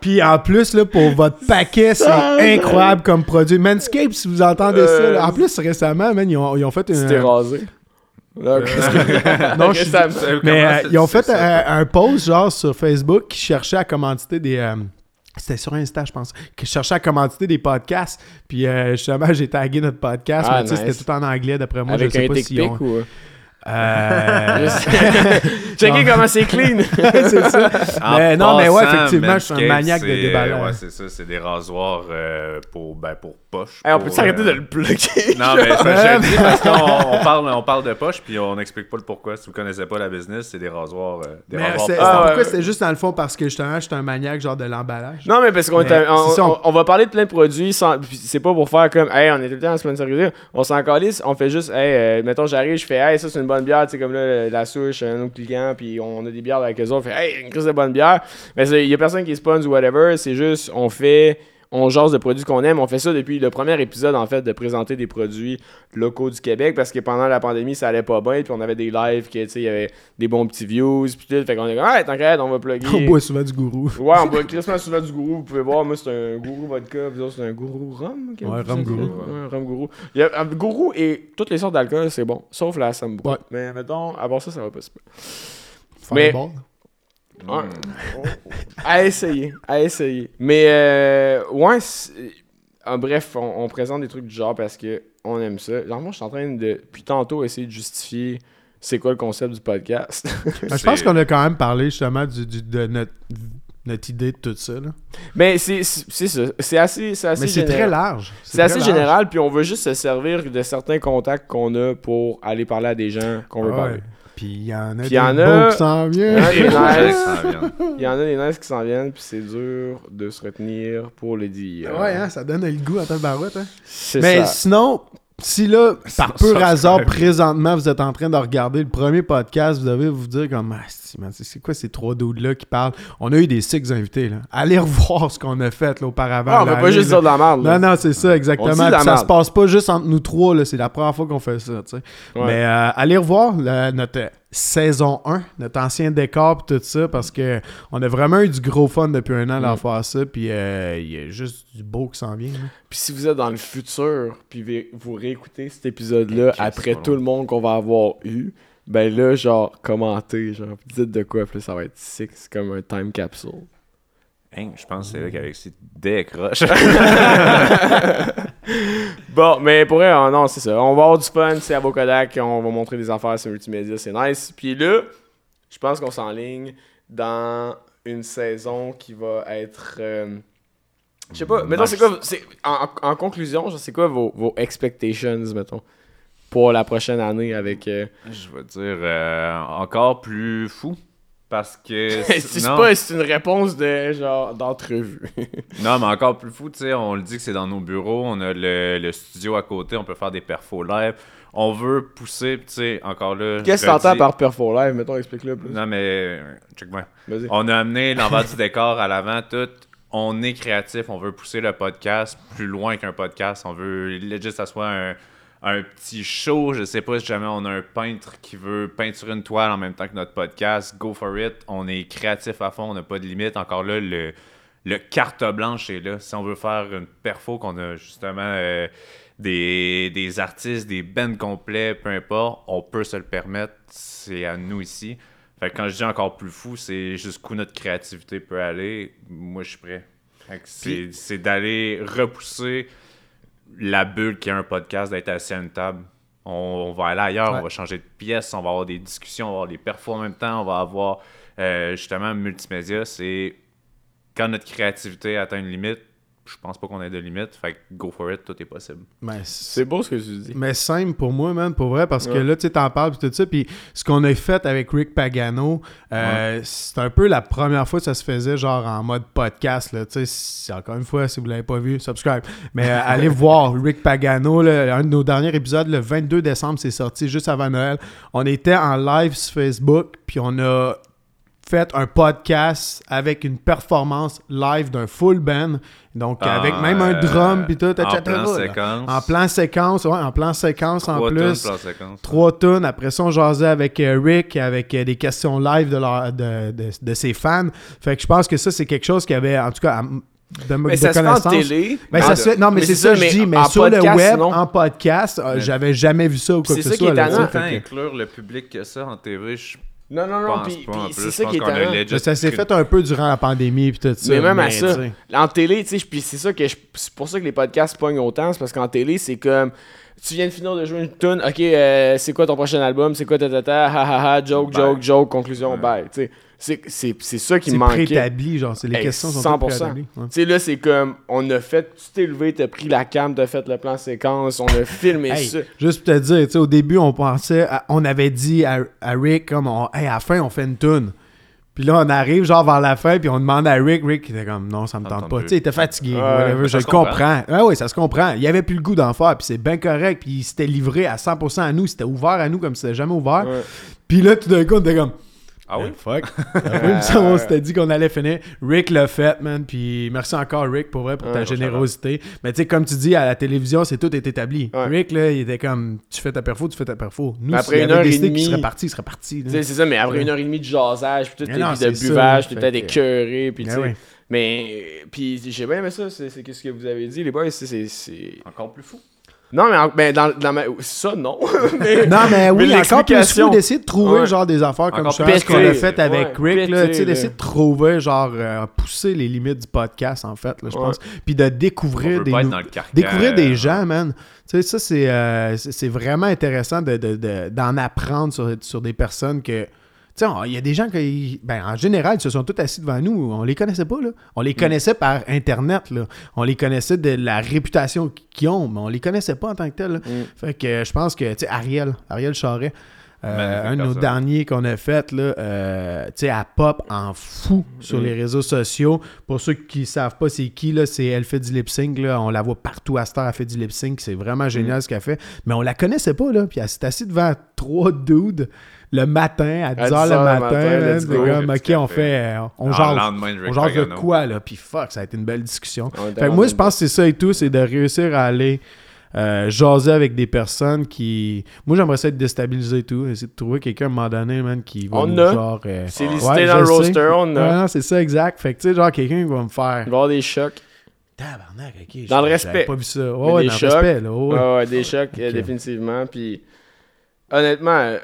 Puis en plus, là, pour votre paquet, c'est incroyable comme produit. Manscape, si vous entendez ça. là. En plus, récemment, man, ils, ont, ils ont fait une. C'était rasé. Que- Non, je suis-. Mais euh, ils ont fait un, un post genre sur Facebook qui cherchait à commanditer des. euh, c'était sur Insta, je pense. Qui cherchait à commanditer des podcasts. Puis euh, justement, j'ai tagué notre podcast. Ah, mais nice. c'était tout en anglais d'après moi. Avec je sais un pas si on... ou. Euh, Checker comment c'est clean. c'est ça. En Mais non, mais ouais, effectivement, je suis un maniaque de c'est- déballage. Ouais, c'est ça, c'est des rasoirs euh, pour, ben, pour poche. Hey, on peut s'arrêter euh, de le plugger. Non, mais ça, je le dis parce qu'on on parle, on parle de poche, puis on n'explique pas le pourquoi. Si vous connaissez pas la business, c'est des rasoirs. euh, des Mais rasoirs c'est- c'est Ah, pourquoi c'était juste dans le fond parce que justement, je suis un maniaque genre de l'emballage. Non, mais parce qu'on Mais est- on, c'est ça, on- on- va parler de plein de produits sans. C'est pas pour faire comme, hey, on est tout le temps sponsorisé. On s'en calisse, on fait juste, hey, euh, mettons, j'arrive, je fais, hey, ça c'est une bonne bonne bière, tu sais, comme là, la souche, un autre client, puis on a des bières avec eux autres, fait, hey, une crise de bonne bière. Mais il y a personne qui sponsor ou whatever, c'est juste, on fait on jase de produits qu'on aime. On fait ça depuis le premier épisode, en fait, de présenter des produits locaux du Québec parce que pendant la pandémie, ça allait pas bien. Puis on avait des lives, que, tu sais, il y avait des bons petits views. Puis tout. Fait qu'on est comme, ah, t'inquiète, on va plugger. On boit souvent du gourou. Ouais, on boit quasiment souvent du gourou. Vous pouvez voir, moi, c'est un gourou vodka. Puis c'est un gourou rhum. Ouais, rhum gourou. Ouais, un rhum gourou. Il y a, un gourou et toutes les sortes d'alcool, c'est bon. Sauf la sambo. Ouais. Mais mettons, à part ça, ça va pas se Mais- Mais- Ouais. à essayer, à essayer. Mais euh, ouais, bref, on, on présente des trucs du genre parce que on aime ça. Genre moi, je suis en train de, depuis tantôt, essayer de justifier c'est quoi le concept du podcast. Ben, je pense qu'on a quand même parlé justement du, du- de notre, notre idée de tout ça. Là. Mais c'est c'est- ça, c'est assez, c'est assez Mais c'est très large. C'est assez large. général, puis on veut juste se servir de certains contacts qu'on a pour aller parler à des gens qu'on veut Ouais. parler. Puis il y en a Puis des y en beaux a- qui s'en viennent. Les. Il y en a des nice qui s'en viennent, puis c'est dur de se retenir pour le dire. Ouais, hein, ça donne le goût à ta barouette. Hein. C'est Mais ça. sinon, si là, par pur hasard, présentement, vous êtes en train de regarder le premier podcast, vous devez vous dire comme, ah, c'est quoi ces trois dudes-là qui parlent? On a eu des six invités, là. Allez revoir ce qu'on a fait là, auparavant. Ah, on là, peut pas allez, juste là. dire de la merde. Non, non, c'est ça, exactement. Puis ça merde. se passe pas juste entre nous trois, là. C'est la première fois qu'on fait ça, tu sais. Ouais. Mais euh, allez revoir notre saison 1, notre ancien décor pis tout ça, parce que on a vraiment eu du gros fun depuis un an à Mm. faire ça, puis euh, il y a juste du beau qui s'en vient. Puis si vous êtes dans le futur, puis vous réécoutez cet épisode-là après tout le monde qu'on va avoir eu, ben là, genre, commentez, genre, dites de quoi, puis là, ça va être sick, c'est comme un time capsule. Hein, je pense que c'est là qu'avec ses décroches. Bon, mais pour vrai, ah non, c'est ça. On va avoir du fun, c'est à Kodak, on va montrer des affaires sur multimédia, c'est nice. Puis là, je pense qu'on s'enligne dans une saison qui va être. euh, je sais pas, mettons, c'est quoi. En, en conclusion, genre, c'est quoi vos, vos expectations, mettons, pour la prochaine année avec. euh, Je vais dire euh, encore plus fou. Parce que. c'est pas c'est une réponse de genre d'entrevue. non, mais encore plus fou, tu sais, on le dit que c'est dans nos bureaux, on a le, le studio à côté, on peut faire des perfos live. On veut pousser, tu sais, encore là. Qu'est-ce que t'entends par Perfo Live, mettons, explique-le plus. Non, mais. Check-moi. Vas-y. On a amené l'envers du décor à l'avant, tout. On est créatif, on veut pousser le podcast plus loin qu'un podcast. On veut legit que ça soit un, un petit show. Je sais pas si jamais on a un peintre qui veut peinturer une toile en même temps que notre podcast. Go for it. On est créatif à fond, on n'a pas de limite. Encore là, le, le carte blanche est là. Si on veut faire une perfo, qu'on a justement euh, des, des artistes, des bands complets, peu importe, on peut se le permettre. C'est à nous ici. Fait que quand je dis encore plus fou, c'est jusqu'où notre créativité peut aller. Moi, je suis prêt. C'est d'aller repousser la bulle qui est un podcast, d'être assis à une table. On, on va aller ailleurs, Ouais. on va changer de pièce, on va avoir des discussions, on va avoir des perfos en même temps, on va avoir euh, justement multimédia. C'est quand notre créativité atteint une limite, je pense pas qu'on ait de limite. Fait que go for it, tout est possible. Mais C'est beau ce que tu dis. Mais simple pour moi, man, pour vrai, parce que là, tu sais, t'en parles pis tout ça, puis ce qu'on a fait avec Rick Pagano, euh, c'est un peu la première fois que ça se faisait, genre, en mode podcast, là, tu sais, si- encore une fois, si vous l'avez pas vu, subscribe. Mais euh, allez voir Rick Pagano, là, un de nos derniers épisodes, le 22 décembre, c'est sorti juste avant Noël. On était en live sur Facebook, puis on a fait un podcast avec une performance live d'un full band, donc avec Ah, même un euh, drum, puis tout, en plan là. séquence. En plan séquence, ouais, en plan séquence en tonnes, plus. plan séquence. Trois tonnes. Après ça, on jasait avec euh, Rick, avec euh, des questions live de, leur- de, de, de ses fans. Fait que je pense que ça, c'est quelque chose qui avait, en tout cas, à de, Mais de ça se fait en connaissance. télé. Ben, ça Ah, se fait- non, mais, c'est ça, que je dis. Mais sur le web, non? en podcast, euh, Mais- j'avais jamais vu ça ou quoi C'est que ce ça qui soit. est là, tannant. inclure le public que ça en TV, je Non, non, non, puis c'est ça qui est tannant. legit ça s'est fait un peu durant la pandémie puis tout ça. Mais même à ça, en télé, tu sais, puis c'est ça que je- c'est pour ça que les podcasts pognent autant, c'est parce qu'en télé, c'est comme tu viens de finir de jouer une tune, ok, euh, c'est quoi ton prochain album, c'est quoi ta ta ta, ha ha ha, joke, Bye. joke, joke, conclusion, Ouais. bye, tu sais. C'est- C'est c'est ça qui C'est me manquait. préétabli, genre, c'est les Hey, questions sont 100%. toutes préétablies. ouais. Tu sais, là, c'est comme, on a fait, tu t'es levé, t'as pris la cam, t'as fait le plan séquence, on a filmé Hey, ça. juste pour te dire, tu sais, au début, on pensait, à- on avait dit à, à Rick, comme, on- Hey, à la fin, on fait une tune. Puis là, on arrive genre vers la fin, puis on demande à Rick. Rick il était comme non, ça me tente pas. Tu sais, il était fatigué. Ouais, whatever, je le comprends. Ah oui, ça se comprend. Il avait plus le goût d'en faire, puis c'est bien correct. Puis il s'était livré à 100% à nous. C'était ouvert à nous comme c'était jamais ouvert. Ouais. Puis là, tout d'un coup, on était comme Ah oui? Eh, fuck. oui, il me semble on s'était dit qu'on allait finir. Rick l'a fait, man. Puis merci encore, Rick, pour vrai, pour ta Ouais, générosité. Mais tu sais, comme tu dis, à la télévision, c'est tout est établi. Ouais. Rick, là, il était comme tu fais ta perfo, tu fais ta perfo. Nous, Mais après une heure et décidé demie- serait parti, il serait parti. Tu c'est ça, mais après Ouais. une heure et demie de jasage, puis tout, puis de buvage, fait peut-être écœuré, puis tu Mais sais. Mais, puis j'ai bien aimé ça, c'est qu'est-ce que vous avez dit, les boys, c'est- Encore plus fou. Non, mais en- ben, dans, dans ma... Ça, non. mais, Non, mais oui, Mais encore plus fou d'essayer de trouver Ouais. genre des affaires comme ça, ce qu'on a fait avec ouais, Rick, là, pété, tu sais, d'essayer de trouver, genre, euh, pousser les limites du podcast, en fait, là, je Ouais. pense. Puis de découvrir des nou- découvrir des gens, man. Tu sais, ça, c'est euh, c'est c'est vraiment intéressant de- de- de- d'en apprendre sur, sur des personnes que. Sais, il y a des gens qui, ben, en général, ils se sont tous assis devant nous. On les connaissait pas, là. On les connaissait par Internet, là. On les connaissait de la réputation qu'ils ont, mais on les connaissait pas en tant que tel. Mm. Fait que je pense que, tu sais, Ariel, Ariel Charret, euh, un de nos derniers qu'on a fait, là, euh, tu sais, elle pop en fou sur Mm. les réseaux sociaux. Pour ceux qui savent pas c'est qui, là, c'est elle fait du lip sync, là. On la voit partout à Star, elle fait du lip sync. C'est vraiment génial ce qu'elle fait. Mais on la connaissait pas, là. Puis elle s'est assise devant trois dudes le matin, à 10h 10 le matin. C'est comme, ok, on fait, euh, on jase. On jase de quoi, là? Puis fuck, ça a été une belle discussion. Fait moi, je pense que c'est ça et tout, c'est de réussir à aller euh, jaser avec des personnes qui. Moi, j'aimerais ça être déstabilisé et tout. Essayer de trouver quelqu'un à un moment donné, man, qui va On nous, a. genre. euh, C'est listé ouais, dans le roster, on Ouais, a. non, c'est ça, exact. Fait que, tu sais, genre, quelqu'un qui va me faire. Il va avoir des chocs. Tabarnak, ok. Dans le respect. pas vu ça. Ouais, des dans le chocs. respect, là. ouais, des chocs, euh, définitivement. Puis, honnêtement,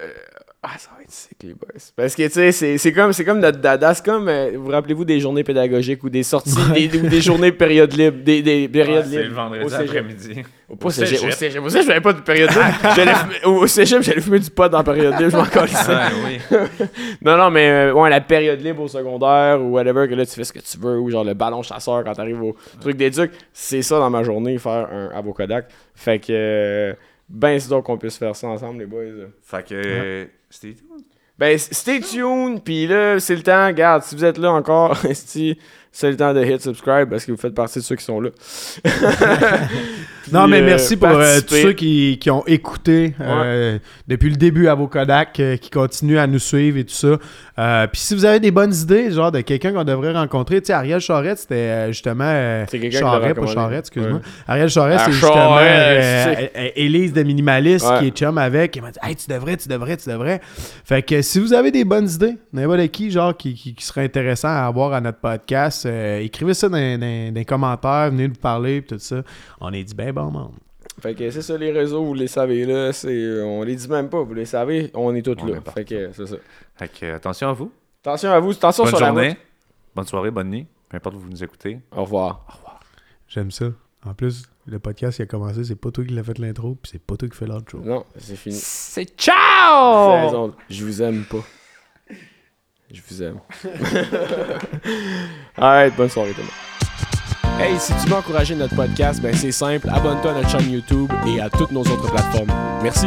ah, ça va être sick, les boys. Parce que, tu sais, c'est- c'est comme, c'est comme notre dada. C'est comme, euh, vous rappelez-vous des journées pédagogiques ou des sorties, Ouais. des, ou des journées de période libre, des, des périodes C'est le libres. vendredi au cégep. après-midi. Au cégep. Au cégep. Au cégep, j'avais pas de période libre. J'allais fumer- au cégep, j'allais fumer du pot dans la période libre. Je m'en calissais. Ah, oui. Non, non, mais euh, ouais, la période libre au secondaire ou whatever, que là, tu fais ce que tu veux, ou genre le ballon chasseur quand t'arrives au truc d'éduc, c'est ça dans ma journée, faire un avocodac. Fait que, euh, ben, c'est donc qu'on puisse faire ça ensemble, les boys. Fait que. C'était tout. Ben, stay tuned, puis là, c'est le temps, regarde, si vous êtes là encore, c'est le temps de hit subscribe parce que vous faites partie de ceux qui sont là. Non, mais euh, merci pour euh, tous ceux qui, qui ont écouté euh, depuis le début à vos Kodak, qui continuent à nous suivre et tout ça. Puis si vous avez des bonnes idées, genre de quelqu'un qu'on devrait rencontrer, tu sais, Ariel Charette, c'était justement. C'est quelqu'un Charette, pas. Charette, excuse-moi. Ouais. Ariel Charette, Ah, c'est justement Élise de Minimaliste Ouais. qui est chum avec, qui m'a dit Hey, tu devrais, tu devrais, tu devrais. Fait que si vous avez des bonnes idées, n'importe qui, genre, qui, qui, qui serait intéressant à avoir à notre podcast, euh, écrivez ça dans, dans- dans les commentaires, venez nous parler, tout ça. On est dit ben bon monde. Fait que c'est ça, les réseaux, vous les savez là, c'est, euh, on les dit même pas, vous les savez, on est tous On là. est. Fait que c'est ça. Fait que, attention à vous. Attention à vous, attention Bonne sur la journée. route. Bonne soirée, bonne nuit. Peu importe où vous nous écoutez. Au revoir. J'aime ça. En plus, le podcast qui a commencé, c'est pas toi qui l'as fait l'intro, puis c'est pas toi qui fais l'outro. Non, c'est fini. C'est ciao! raison. Je vous aime pas. Je vous aime. Alright, bonne soirée tout le monde. Hey, si tu veux encourager notre podcast, ben c'est simple, abonne-toi à notre chaîne YouTube et à toutes nos autres plateformes. Merci.